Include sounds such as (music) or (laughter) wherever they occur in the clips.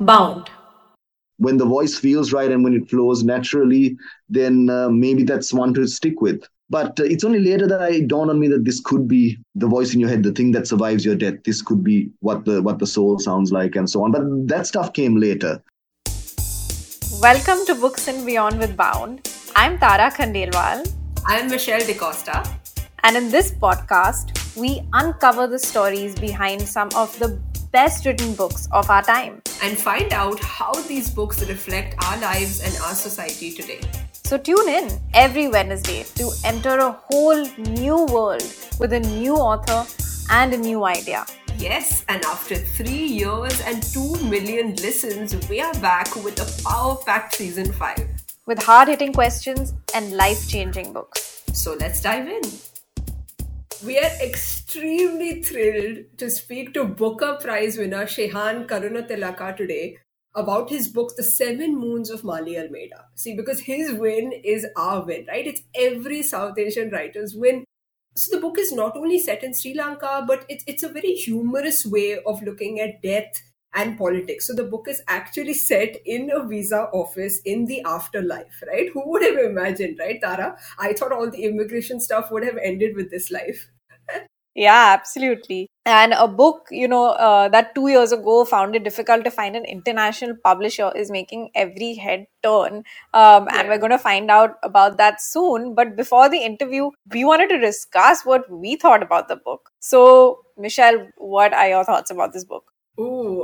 Bound. When the voice feels right and when it flows naturally, then uh, maybe that's one to stick with. But uh, it's only later that I dawned on me that this could be the voice in your head, the thing that survives your death. This could be what the what the soul sounds like, and so on. But that stuff came later. Welcome to Books and Beyond with Bound. I'm Tara Khandelwal. I'm Michelle D'costa. And in this podcast, we uncover the stories behind some of the best written books of our time and find out how these books reflect our lives and our society today. So tune in every Wednesday to enter a whole new world with a new author and a new idea. Yes, and after three years and two million listens, we are back with the Power Pack Season 5. With hard hitting questions and life changing books. So let's dive in. We are extremely thrilled to speak to Booker Prize winner Shehan Karunatilaka today about his book, The Seven Moons of Maali Almeida. See, because his win is our win, right? It's every South Asian writer's win. So the book is not only set in Sri Lanka, but it's, it's a very humorous way of looking at death and politics. So the book is actually set in a visa office in the afterlife, right? Who would have imagined, right, Tara? I thought all the immigration stuff would have ended with this life. Yeah, absolutely. And a book, you know, uh, that two years ago found it difficult to find an international publisher is making every head turn. Um, yeah. And we're going to find out about that soon. But before the interview, we wanted to discuss what we thought about the book. So, Michelle, what are your thoughts about this book?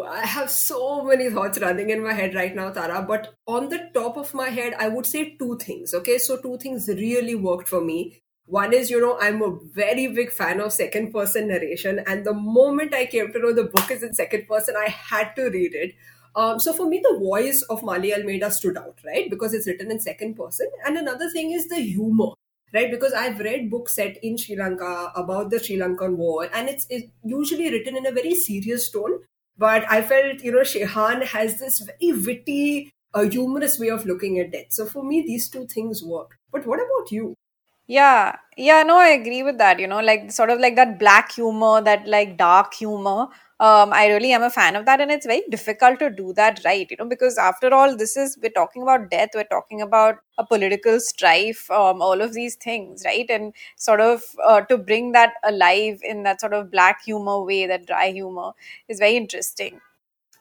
I have so many thoughts running in my head right now, Tara. But on the top of my head, I would say two things. Okay, so two things really worked for me. One is, you know, I'm a very big fan of second person narration. And the moment I came to know the book is in second person, I had to read it. Um, so for me, the voice of Maali Almeida stood out, right? Because it's written in second person. And another thing is the humor, right? Because I've read books set in Sri Lanka about the Sri Lankan war, and it's, it's usually written in a very serious tone. But I felt, you know, Shehan has this very witty, uh, humorous way of looking at death. So for me, these two things work. But what about you? Yeah, yeah, no, I agree with that. You know, like sort of like that black humor, that like dark humor. Um, I really am a fan of that, and it's very difficult to do that right. You know, because after all, this is we're talking about death, we're talking about a political strife, um, all of these things, right? And sort of uh, to bring that alive in that sort of black humor way, that dry humor, is very interesting.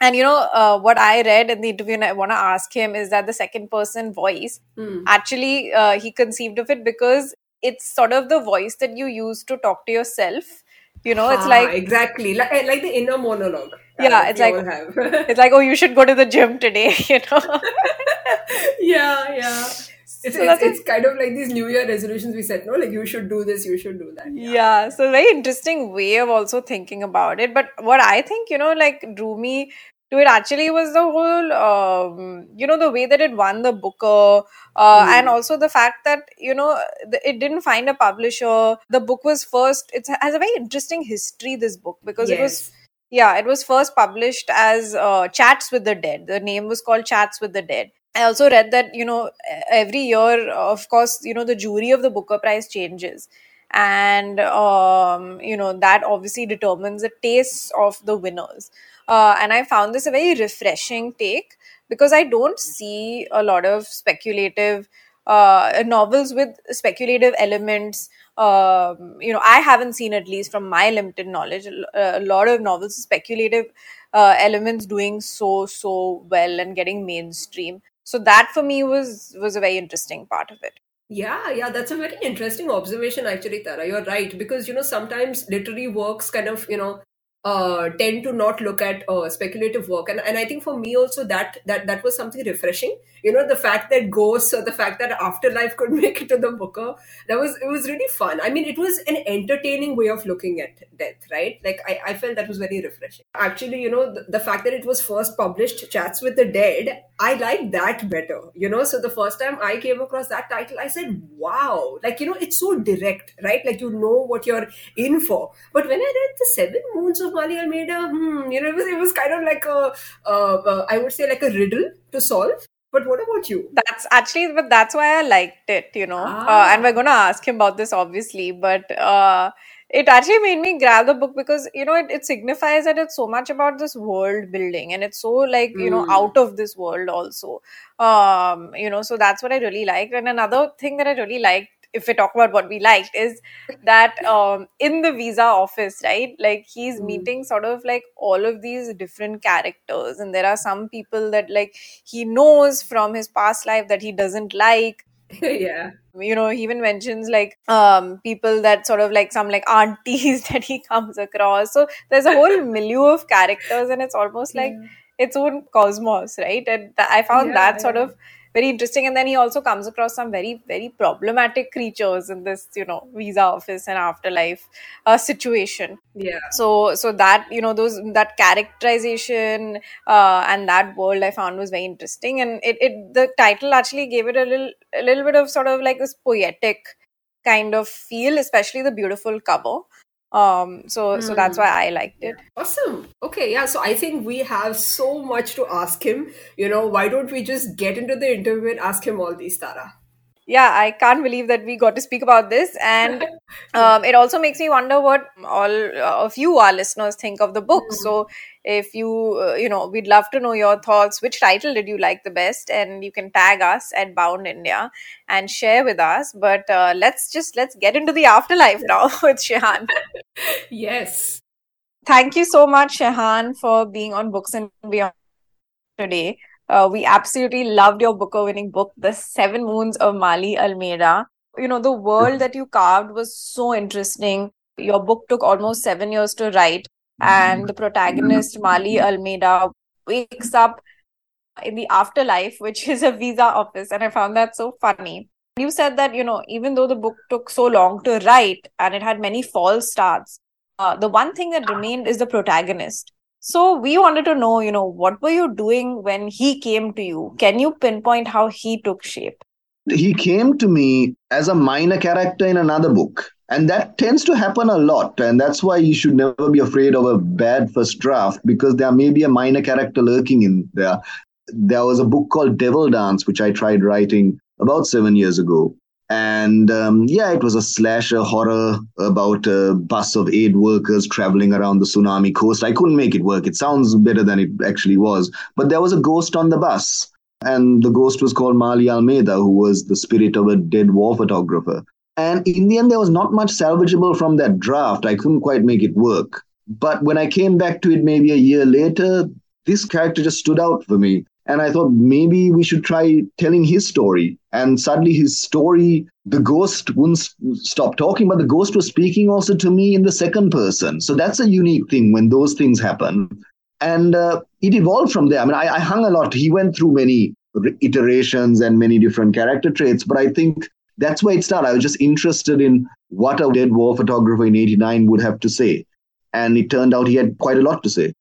And you know uh, what I read in the interview, and I want to ask him is that the second person voice mm. actually uh, he conceived of it because it's sort of the voice that you use to talk to yourself. You know, it's like exactly like, eh, like the inner monologue. Yeah, it's like (laughs) it's like oh, you should go to the gym today. (laughs) You know. (laughs) yeah, yeah. It's, so it's, it's, kind of like these New Year resolutions we set, no? Like you should do this, you should do that. Yeah. yeah. So very interesting way of also thinking about it. But what I think, you know, like drew me to it actually was the whole um, you know the way that it won the booker uh, mm. and also the fact that you know it didn't find a publisher the book was first it has a very interesting history this book because yes. it was yeah it was first published as uh, chats with the dead the name was called chats with the dead I also read that you know every year, of course, you know the jury of the Booker Prize changes, and um, you know that obviously determines the tastes of the winners. Uh, and I found this a very refreshing take because I don't see a lot of speculative uh, novels with speculative elements. Um, you know, I haven't seen, at least from my limited knowledge, a lot of novels speculative uh, elements doing so so well and getting mainstream. So that for me was was a very interesting part of it. Yeah, yeah, that's a very interesting observation, actually, Tara. You're right because you know sometimes literary works kind of you know uh, tend to not look at uh, speculative work. And, and i think for me also that that that was something refreshing. You know the fact that ghosts or the fact that afterlife could (laughs) make it to the booker that was it was really fun. I mean it was an entertaining way of looking at death right? Like i, I felt that was very refreshing. Actually you know the, the fact that it was first published chats with the dead i like that better you know? So the first time i came across that title i said wow. Like you know it's so direct right? Like you know what you're in for. But when i read the seven moons of maali almeida hmm, you know it was, it was kind of like a uh, I would say like a riddle to solve but what about you? That's actually, but that's why I liked it, you know. Ah. Uh, and we're going to ask him about this, obviously. But uh, it actually made me grab the book because you know it, it signifies that it's so much about this world building and it's so like you know Mm. out of this world also um you know so that's what i really liked and another thing that i really liked if we talk about what we liked is that um in the visa office right like he's Mm. meeting sort of like all of these different characters and there are some people that like he knows from his past life that he doesn't like (laughs) yeah. you know he even mentions like um people that sort of like some like aunties (laughs) that he comes across so there's a whole milieu of characters and it's almost like its own cosmos right and th- i found Yeah, that sort yeah. of very interesting. And then he also comes across some very very problematic creatures in this you know visa office and afterlife uh, situation. Yeah. so so that you know those that characterization uh, and that world i found was very interesting. And it, it the title actually gave it a little a little bit of sort of like this poetic kind of feel especially the beautiful cover um so so that's Hmm. why i liked it Awesome. Okay, yeah. So I think we have so much to ask him. You know, why don't we just get into the interview and ask him all these, Tara? Yeah i can't believe that we got to speak about this. And (laughs) um, it also makes me wonder what all of you our listeners think of the book. Hmm. so if you uh, you know we'd love to know your thoughts. Which title did you like the best? And you can tag us at bound india and share with us. But uh, let's just let's get into the afterlife now (laughs) with shehan (laughs) Yes. thank you so much shehan for being on books and beyond today uh, we absolutely loved your booker winning book the seven moons of maali almeida. You know the world that you carved was so interesting. Your book took almost seven years to write and the protagonist maali almeida wakes up in the afterlife which is a visa office and i found that so funny. You said that you know even though the book took so long to write and it had many false starts uh, the one thing that remained is the protagonist so we wanted to know you know what were you doing when he came to you can you pinpoint how he took shape he came to me as a minor character in another book. And that tends to happen a lot. And that's why you should never be afraid of a bad first draft because there may be a minor character lurking in there. There was a book called Devil Dance, which I tried writing about seven years ago. And um, yeah, it was a slasher horror about a bus of aid workers traveling around the tsunami coast. I couldn't make it work. It sounds better than it actually was. But there was a ghost on the bus and the ghost was called Maali Almeida, who was the spirit of a dead war photographer. And in the end, there was not much salvageable from that draft. I couldn't quite make it work. But when I came back to it maybe a year later, this character just stood out for me. And I thought maybe we should try telling his story. And suddenly, his story, the ghost wouldn't stop talking, but the ghost was speaking also to me in the second person. So that's a unique thing when those things happen and uh, it evolved from there. I mean, I, I, hung a lot. He went through many iterations and many different character traits, but I think that's where it started. I was just interested in what a dead war photographer in '89 would have to say, and it turned out he had quite a lot to say.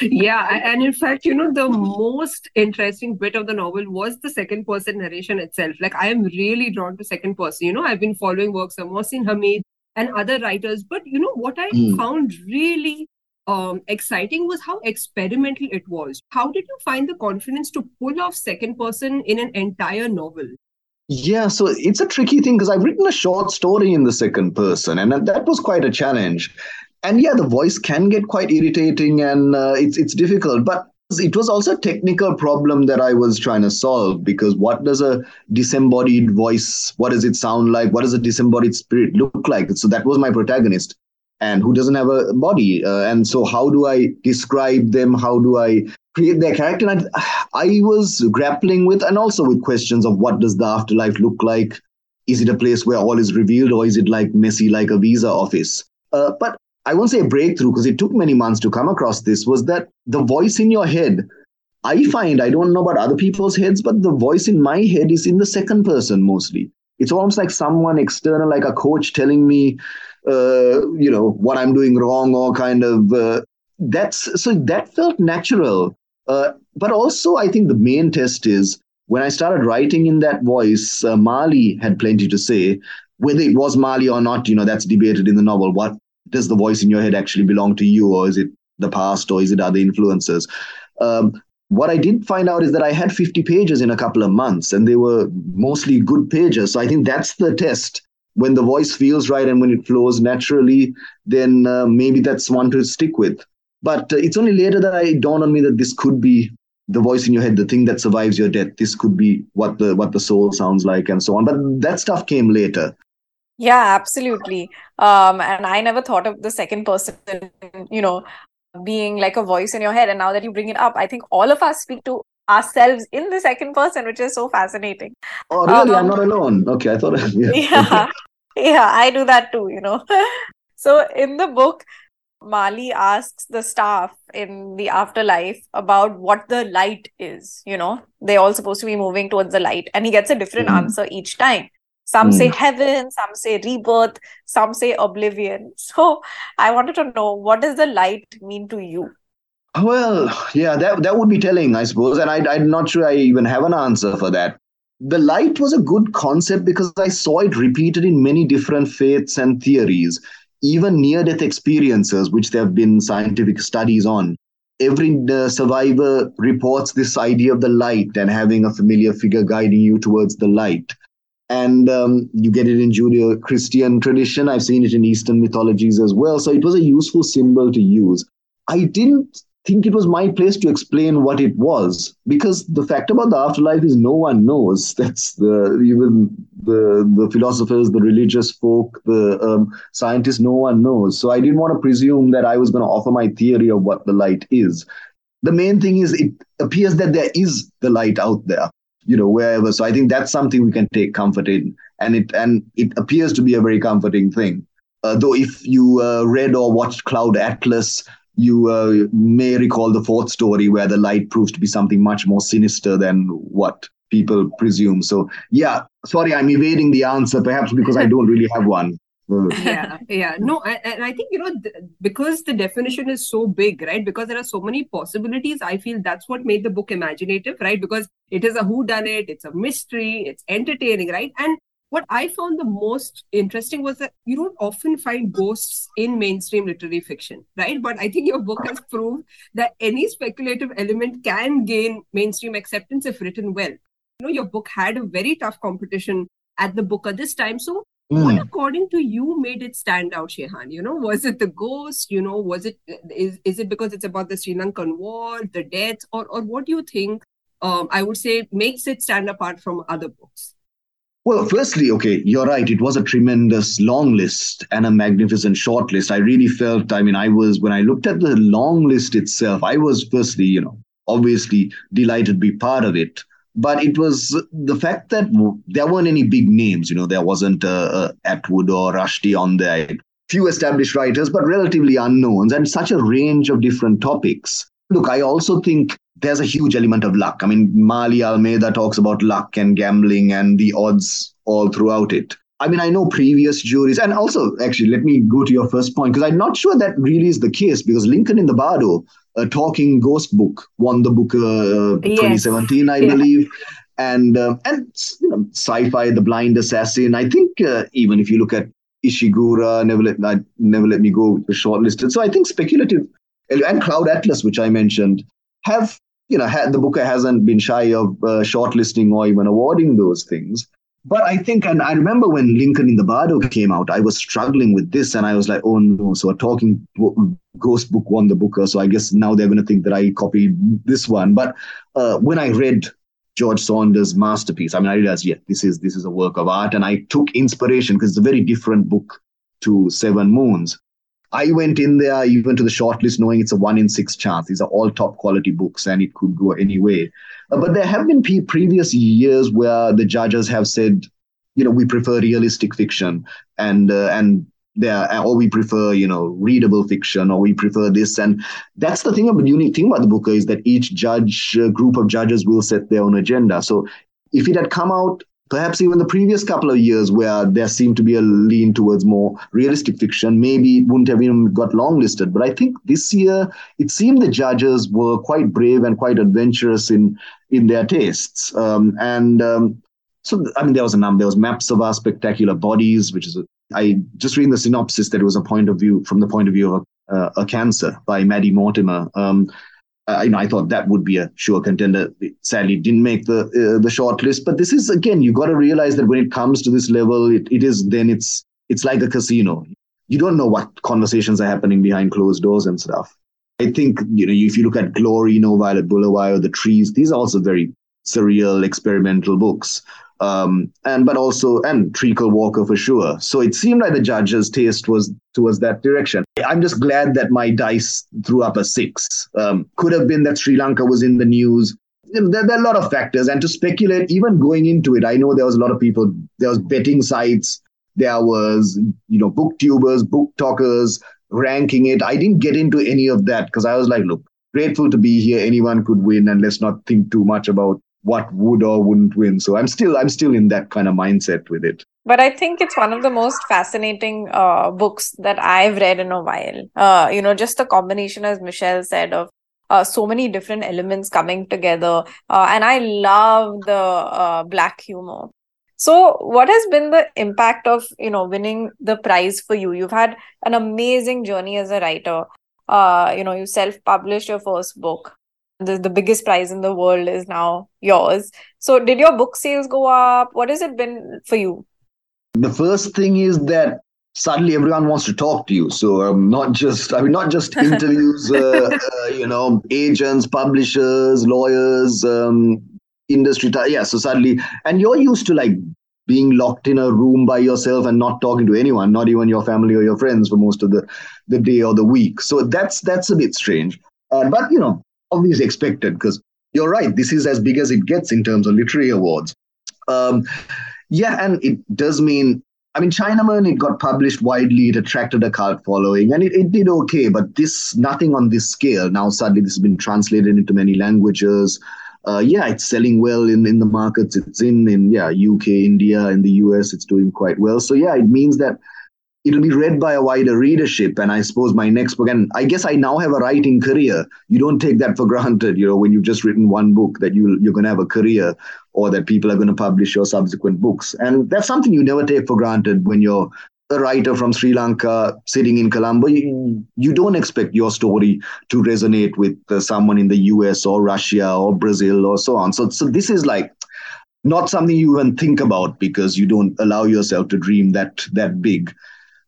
Yeah, and in fact, you know, the most interesting bit of the novel was the second person narration itself. Like, I am really drawn to second person. You know, I've been following works of Mohsin Hamid and other writers, but you know what I mm. found really um, exciting was how experimental it was. How did you find the confidence to pull off second person in an entire novel? Yeah, so it's a tricky thing because I've written a short story in the second person, and that was quite a challenge. And yeah, the voice can get quite irritating, and uh, it's it's difficult. But it was also a technical problem that I was trying to solve because what does a disembodied voice? What does it sound like? What does a disembodied spirit look like? So that was my protagonist and who doesn't have a body. Uh, and so, how do I describe them? How do I create their character? And I, I, was grappling with, and also with questions of what does the afterlife look like? Is it a place where all is revealed, or is it like messy, like a visa office? Uh, but I won't say a breakthrough because it took many months to come across this. Was that the voice in your head? I find I don't know about other people's heads, but the voice in my head is in the second person mostly. It's almost like someone external, like a coach telling me, uh, you know what I'm doing wrong or kind of uh, that's so that felt natural. Uh, but also, I think the main test is when I started writing in that voice. Uh, Maali had plenty to say. Whether it was Maali or not, you know, that's debated in the novel. What does the voice in your head actually belong to you, or is it the past, or is it other influences? Um, what I did find out is that I had 50 pages in a couple of months, and they were mostly good pages. So I think that's the test when the voice feels right and when it flows naturally, then uh, maybe that's one to stick with. But uh, it's only later that I dawned on me that this could be the voice in your head, the thing that survives your death. This could be what the what the soul sounds like, and so on. But that stuff came later. Yeah, absolutely. Um, and I never thought of the second person, you know, being like a voice in your head. And now that you bring it up, I think all of us speak to ourselves in the second person, which is so fascinating. Oh, really? Um, I'm not alone. Okay, I thought. (laughs) Yeah. (laughs) yeah, yeah, I do that too. You know. (laughs) so in the book, Maali asks the staff in the afterlife about what the light is. You know, they're all supposed to be moving towards the light, and he gets a different mm. answer each time. Some mm. say heaven, some say rebirth, some say oblivion. (laughs) So I wanted to know what does the light mean to you? Well, yeah, that that would be telling, I suppose, and I, I'm not sure I even have an answer for that. The light was a good concept because I saw it repeated in many different faiths and theories even near death experiences, which there have been scientific studies on, every uh, survivor reports this idea of the light and having a familiar figure guiding you towards the light. And um, you get it in Judeo Christian tradition. I've seen it in Eastern mythologies as well. So it was a useful symbol to use. I didn't think it was my place to explain what it was because the fact about the afterlife is no one knows (laughs) that's the even the the philosophers the religious folk the um, scientists no one knows so i didn't want to presume that i was going to offer my theory of what the light is the main thing is it appears that there is the light out there you know wherever so i think that's something we can take comfort in and it and it appears to be a very comforting thing uh, though if you uh, read or watched cloud atlas you uh, may recall the fourth story where the light proves to be something much more sinister than what people presume. So, yeah, sorry, I'm evading the answer, perhaps because I don't really have one. Yeah yeah no and i think you know because the definition is so big right because there are so many possibilities i feel that's what made the book imaginative right because it is a who done it it's a mystery it's entertaining right and what I found the most interesting was that you don't often find ghosts in mainstream literary fiction, right? But I think your book has proved that any speculative element can gain mainstream acceptance if written well. You know, your book had a very tough competition at the book at this time. So, mm. What according to you made it stand out, Shehan? You know, was it the ghost? You know, was it is is it because it's about the Sri Lankan war, the deaths, or or what do you think? Um, I would say makes it stand apart from other books. Well, firstly, okay, you're right. It was a tremendous long list and a magnificent short list. I really felt, I mean, I was, when I looked at the long list itself, I was firstly, you know, obviously delighted to be part of it. But it was the fact that there weren't any big names, you know, there wasn't uh, Atwood or Rushdie on there. Few established writers, but relatively unknowns, and such a range of different topics. Look, I also think there's a huge element of luck. I mean, Maali Almeida talks about luck and gambling and the odds all throughout it. I mean, I know previous juries, and also, actually, let me go to your first point because I'm not sure that really is the case because Lincoln in the Bardo, a talking ghost book, won the book uh, yes. 2017, I yeah. believe. And uh, and you know, sci-fi, The Blind Assassin. I think uh, even if you look at Ishiguro, Never Let uh, Never Let Me Go, shortlisted. So I think speculative and Cloud Atlas, which I mentioned, have you know, the Booker hasn't been shy of uh, shortlisting or even awarding those things. But I think, and I remember when Lincoln in the Bardo came out, I was struggling with this, and I was like, oh no! So a talking ghost book won the Booker, so I guess now they're going to think that I copied this one. But uh, when I read George Saunders' masterpiece, I mean, I realized, yeah, this is this is a work of art, and I took inspiration because it's a very different book to Seven Moons. I went in there even to the shortlist knowing it's a one in six chance. These are all top quality books and it could go any way. Uh, but there have been p- previous years where the judges have said, you know, we prefer realistic fiction and uh, and there or we prefer you know readable fiction or we prefer this and that's the thing about the unique thing about the book is that each judge uh, group of judges will set their own agenda so if it had come out perhaps even the previous couple of years where there seemed to be a lean towards more realistic fiction maybe it wouldn't have even got longlisted. But i think this year it seemed the judges were quite brave and quite adventurous in in their tastes. Um, and um, so i mean there was a number there was maps of our spectacular bodies which is a, I just reading the synopsis that it was a point of view from the point of view of a, uh, a cancer by Maddie Mortimer. Um, I, I thought that would be a sure contender. It sadly, didn't make the uh, the short list. But this is again, you got to realize that when it comes to this level, it, it is then it's it's like a casino. You don't know what conversations are happening behind closed doors and stuff. I think you know if you look at Glory, NoViolet Bulawayo, or The Trees, these are also very surreal experimental books um, and but also and treacle walker for sure. So it seemed like the judge's taste was towards that direction. I'm just glad that my dice threw up a six. Um, could have been that sri lanka was in the news. There, there, are a lot of factors. And to speculate even going into it i know there was a lot of people there was betting sites there was you know booktubers book talkers ranking it. I didn't get into any of that because i was like look grateful to be here. Anyone could win and let's not think too much about what would or wouldn't win. So I'm still I'm still in that kind of mindset with it. But I think it's one of the most fascinating uh, books that I've read in a while. Uh, you know, just the combination, as Michelle said, of uh, so many different elements coming together, uh, and I love the uh, black humor. So, what has been the impact of you know winning the prize for you? You've had an amazing journey as a writer. Uh, you know, you self-published your first book the, the biggest prize in the world is now yours. So, did your book sales go up? What has it been for you? The first thing is that suddenly everyone wants to talk to you. So, um, not just, I mean, not just (laughs) interviews, uh, uh, you know, agents, publishers, lawyers, um, industry. T- yeah. So, suddenly, and you're used to like being locked in a room by yourself and not talking to anyone, not even your family or your friends for most of the, the day or the week. So, that's that's a bit strange. Uh, but, you know, obviously expected because you're right. This is as big as it gets in terms of literary awards. Um, yeah, and it does mean. I mean, Chinaman, it got published widely, it attracted a cult following, and it, it did okay, but this, nothing on this scale. Now, suddenly, this has been translated into many languages. Uh, yeah, it's selling well in, in the markets it's in, in, yeah, UK, India, in the US, it's doing quite well. So, yeah, it means that it'll be read by a wider readership and i suppose my next book and i guess i now have a writing career you don't take that for granted you know when you've just written one book that you you're going to have a career or that people are going to publish your subsequent books and that's something you never take for granted when you're a writer from Sri Lanka sitting in Colombo, you, you don't expect your story to resonate with uh, someone in the US or Russia or Brazil or so on. So, so this is like not something you even think about because you don't allow yourself to dream that that big.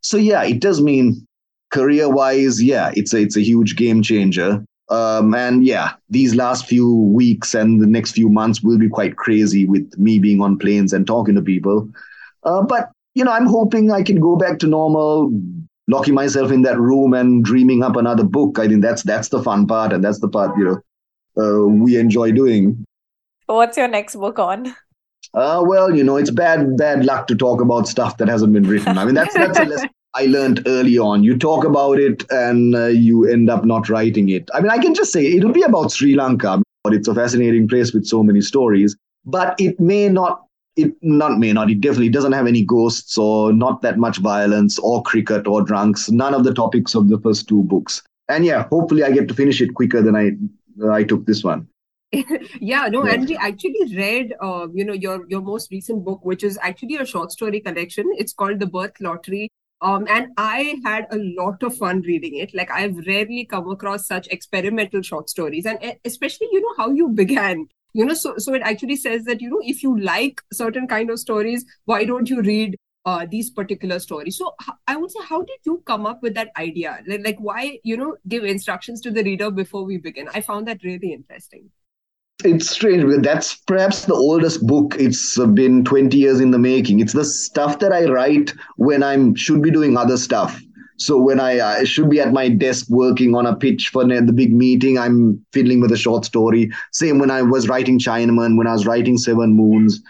So yeah, it does mean career wise, yeah, it's a it's a huge game changer. Um, and yeah, these last few weeks and the next few months will be quite crazy with me being on planes and talking to people. Uh, but you know, I'm hoping I can go back to normal, locking myself in that room and dreaming up another book. I think that's that's the fun part, and that's the part you know uh, we enjoy doing. What's your next book on? Uh, well, you know, it's bad bad luck to talk about stuff that hasn't been written. I mean, that's that's a lesson (laughs) I learned early on. You talk about it and uh, you end up not writing it. I mean, I can just say it'll be about Sri Lanka, but it's a fascinating place with so many stories. But it may not. It not may not. It definitely doesn't have any ghosts or not that much violence or cricket or drunks. None of the topics of the first two books. And yeah, hopefully I get to finish it quicker than I I took this one. Yeah no and we actually read uh, you know your your most recent book which is actually a short story collection. It's called the birth lottery. Um, and i had a lot of fun reading it. Like i've rarely come across such experimental short stories. And especially you know how you began. You know so so it actually says that you know if you like certain kind of stories why don't you read uh, these particular stories? So i would say how did you come up with that idea? Like, like why you know give instructions to the reader before we begin? I found that really interesting it's strange because that's perhaps the oldest book. It's been 20 years in the making. It's the stuff that i write when i'm should be doing other stuff. So when i, I should be at my desk working on a pitch for the big meeting i'm fiddling with a short story. Same when i was writing chinaman when i was writing seven moons.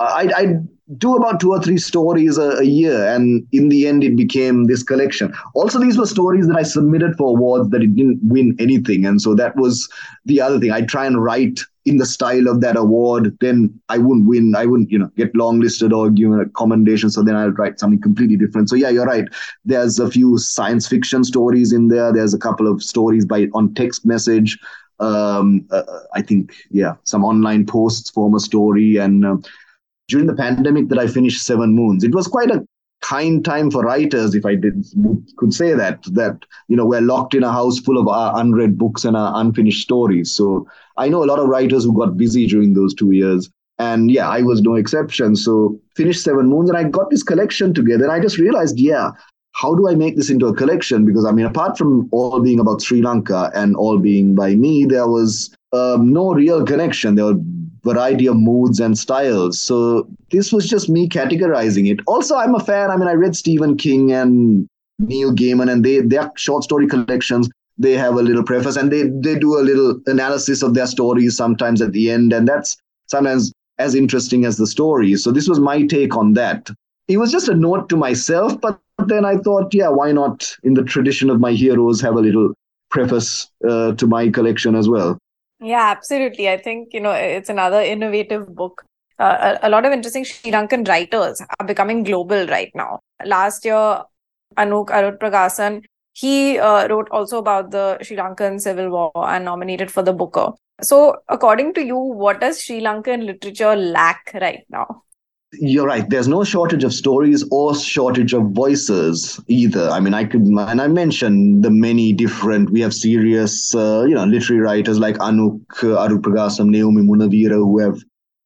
I, I do about two or three stories a, a, year and in the end it became this collection. Also these were stories that i submitted for awards that it didn't win anything and so that was the other thing. I try and write in the style of that award then i wouldn't win. I wouldn't you know get longlisted or given a commendation so then i'll write something completely different. So yeah you're right. There's a few science fiction stories in there. There's a couple of stories by on text message. Um, uh, i think yeah some online posts form a story and uh, during the pandemic that I finished Seven Moons. It was quite a kind time for writers, if I did could say that. That you know we're locked in a house full of uh, unread books and uh, unfinished stories. So I know a lot of writers who got busy during those two years. And yeah, I was no exception. So finished Seven Moons, and I got this collection together. And I just realized, yeah, how do I make this into a collection? Because I mean, apart from all being about Sri Lanka and all being by me, there was um, no real connection. There were variety of moods and styles. So this was just me categorizing it. Also, I'm a fan. I mean, I read Stephen King and Neil Gaiman, and they their short story collections. They have a little preface, and they they do a little analysis of their stories sometimes at the end, and that's sometimes as interesting as the story. So this was my take on that. It was just a note to myself, but then I thought, yeah, why not, in the tradition of my heroes, have a little preface uh, to my collection as well. Yeah, absolutely. I think, you know, it's another innovative book. Uh, a, a, lot of interesting Sri Lankan writers are becoming global right now. Last year, Anuk Anouk Arudpragasam, he uh, wrote also about the Sri Lankan civil war and nominated for the Booker. So, according to you, what does Sri Lankan literature lack right now? You're right. There's no shortage of stories or shortage of voices either. I mean, I could, and I mentioned the many different. We have serious, uh, you know, literary writers like Anuk uh, Arudpragasam, Nayomi Munaweera, who have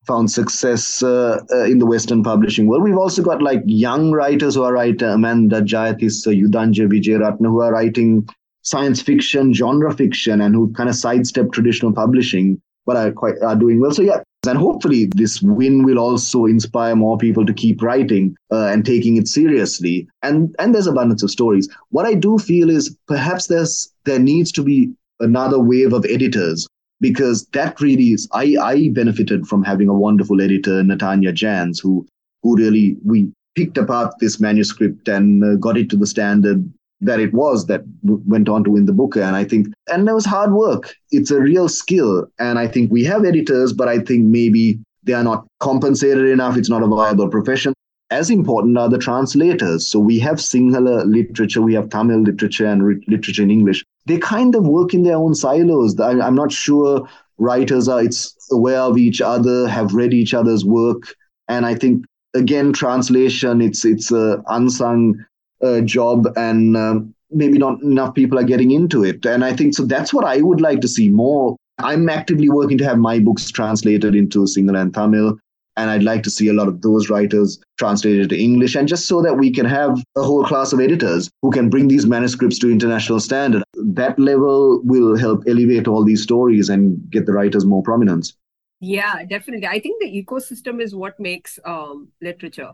found success uh, uh, in the Western publishing world. We've also got like young writers who are writing Amanda Jayatissa, Yudhanjaya Wijeratne, who are writing science fiction, genre fiction, and who kind of sidestep traditional publishing, but are quite are doing well. So yeah, and hopefully, this win will also inspire more people to keep writing uh, and taking it seriously. And and there's abundance of stories. What I do feel is perhaps there's there needs to be another wave of editors because that really is. I I benefited from having a wonderful editor, Natanya Jans, who who really we picked apart this manuscript and uh, got it to the standard that it was that went on to win the Booker. And I think, and it was hard work. It's a real skill. And I think we have editors, but I think maybe they are not compensated enough. It's not a viable profession. As important are the translators. So we have Sinhala literature, we have Tamil literature and re- literature in English. They kind of work in their own silos. I, I'm not sure writers are it's aware of each other, have read each other's work. And I think again, translation, it's it's a unsung uh, job and um, maybe not enough people are getting into it. And I think so that's what I would like to see more. I'm actively working to have my books translated into Sinhala and Tamil. And I'd like to see a lot of those writers translated to English, and just so that we can have a whole class of editors who can bring these manuscripts to international standard. That level will help elevate all these stories and get the writers more prominence. Yeah, definitely. I think the ecosystem is what makes um, literature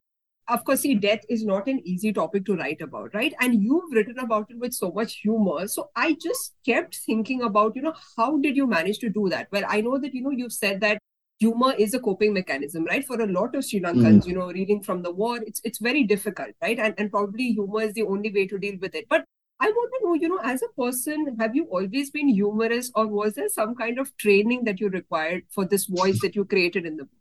of course, see, death is not an easy topic to write about, right? And you've written about it with so much humor. So I just kept thinking about, you know, how did you manage to do that? Well, I know that, you know, you've said that humor is a coping mechanism, right? For a lot of Sri Lankans, mm. you know, reading from the war, it's it's very difficult, right? And and probably humor is the only way to deal with it. But I want to know, you know, as a person, have you always been humorous, or was there some kind of training that you required for this voice that you created in the book?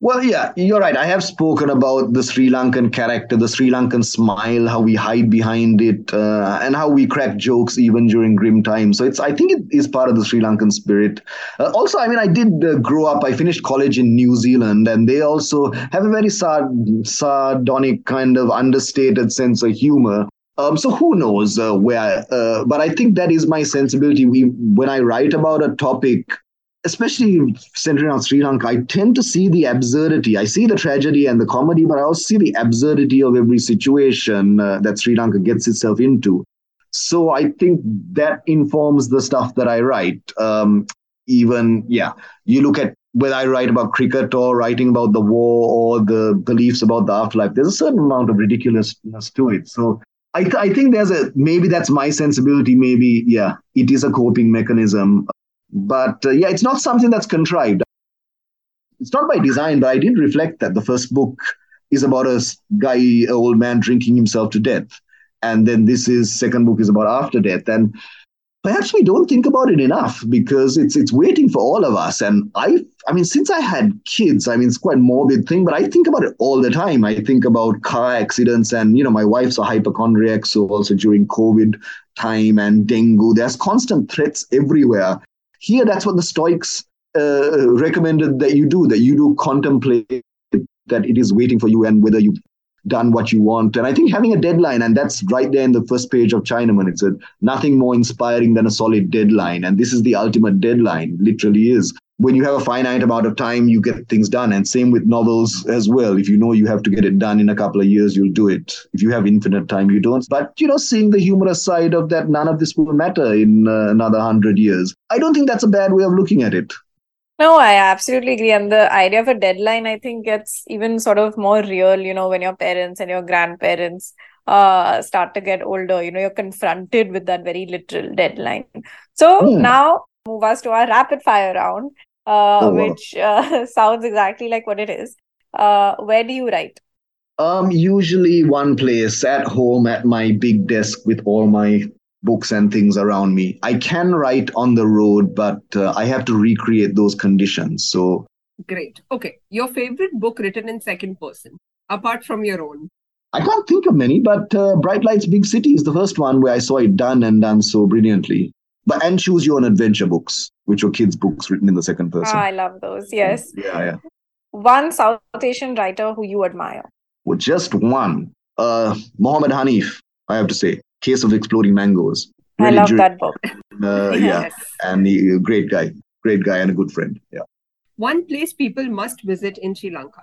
Well, yeah, you're right. I have spoken about the Sri Lankan character, the Sri Lankan smile, how we hide behind it, uh, and how we crack jokes even during grim times. So it's, I think, it is part of the Sri Lankan spirit. Uh, also, I mean, I did uh, grow up. I finished college in New Zealand, and they also have a very sard- sardonic kind of understated sense of humor. Um, so who knows uh, where? Uh, but I think that is my sensibility. We, when I write about a topic, especially centering on Sri Lanka, I tend to see the absurdity. I see the tragedy and the comedy, but I also see the absurdity of every situation uh, that Sri Lanka gets itself into. So I think that informs the stuff that I write. Um, even, yeah, you look at whether I write about cricket or writing about the war or the beliefs about the afterlife, there's a certain amount of ridiculousness to it. So I, th- I think there's a maybe that's my sensibility. Maybe, yeah, it is a coping mechanism but uh, yeah, it's not something that's contrived. It's not by design, but I did reflect that the first book is about a guy, an old man drinking himself to death. And then this is second book is about after death. And perhaps we don't think about it enough because it's it's waiting for all of us. And I I mean, since I had kids, I mean it's quite morbid thing, but I think about it all the time. I think about car accidents and you know, my wife's a hypochondriac, so also during COVID time and dengue, there's constant threats everywhere. Here, that's what the Stoics uh, recommended that you do, that you do contemplate that it is waiting for you and whether you've done what you want. And I think having a deadline, and that's right there in the first page of Chinaman, it said nothing more inspiring than a solid deadline. And this is the ultimate deadline, literally is. When you have a finite amount of time, you get things done. And same with novels as well. If you know you have to get it done in a couple of years, you'll do it. If you have infinite time, you don't. But, you know, seeing the humorous side of that, none of this will matter in uh, another hundred years. I don't think that's a bad way of looking at it. No, I absolutely agree. And the idea of a deadline, I think, gets even sort of more real, you know, when your parents and your grandparents uh, start to get older. You know, you're confronted with that very literal deadline. So Hmm. now move us to our rapid fire round, Oh, wow. which uh, (laughs) sounds exactly like what it is. Uh, where do you write? Um, usually one place at home at my big desk with all my books and things around me. I can write on the road, but uh, I have to recreate those conditions. So Great. Okay. Your favorite book written in second person, apart from your own. I can't think of many, but uh, Bright Lights Big City is the first one where I saw it done and done so brilliantly. But and Choose Your Own Adventure books, which were kids' books written in the second person. Ah, I love those. Yes. Yeah, yeah. One South Asian writer who you admire. Well, just one. Uh, Mohammed Hanif, I have to say. Case of Exploding Mangoes. I Really love ju- that book. Uh, yeah, (laughs) and he, a great guy, great guy, and a good friend. Yeah. One place people must visit in Sri Lanka.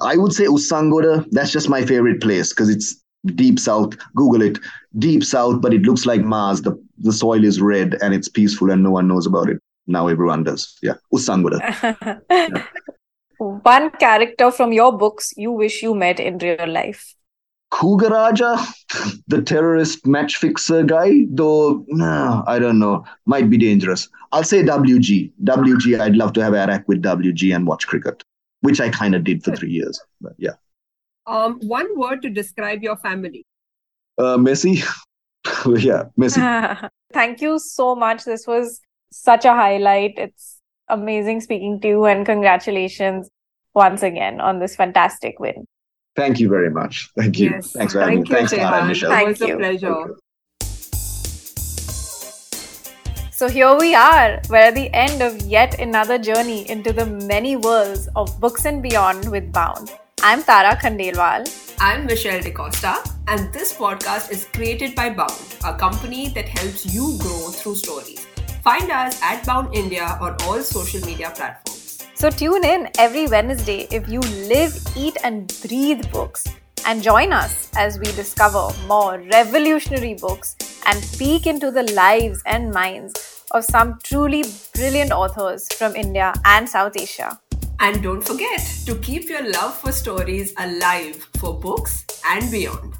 I would say Usangoda. That's just my favorite place because it's deep south. Google it, deep south, but it looks like Mars. The the soil is red and it's peaceful, and no one knows about it. Now everyone does. Yeah, Usangoda. (laughs) One character from your books you wish you met in real life. Kugaraja, the terrorist match fixer guy, though no, I don't know, might be dangerous. I'll say WG. WG, I'd love to have Arak with WG and watch cricket, which I kind of did for three years. But yeah, Um, one word to describe your family. uh, messy, (laughs) yeah, messy. (laughs) Thank you so much. This was such a highlight. It's amazing speaking to you, and congratulations once again on this fantastic win. Thank you very much. Thank you. Yes. Thanks for having Thank me. you, Thanks, Tara and Michelle. Thank It was a you. pleasure. So here we are. We're at the end of yet another journey into the many worlds of books and beyond with Bound. I'm Tara Khandelwal. I'm Michelle D'costa, and this podcast is created by Bound, a company that helps you grow through stories. Find us at Bound India on all social media platforms. So tune in every Wednesday if you live, eat, and breathe books. And join us as we discover more revolutionary books and peek into the lives and minds of some truly brilliant authors from India and South Asia. And don't forget to keep your love for stories alive for books and beyond.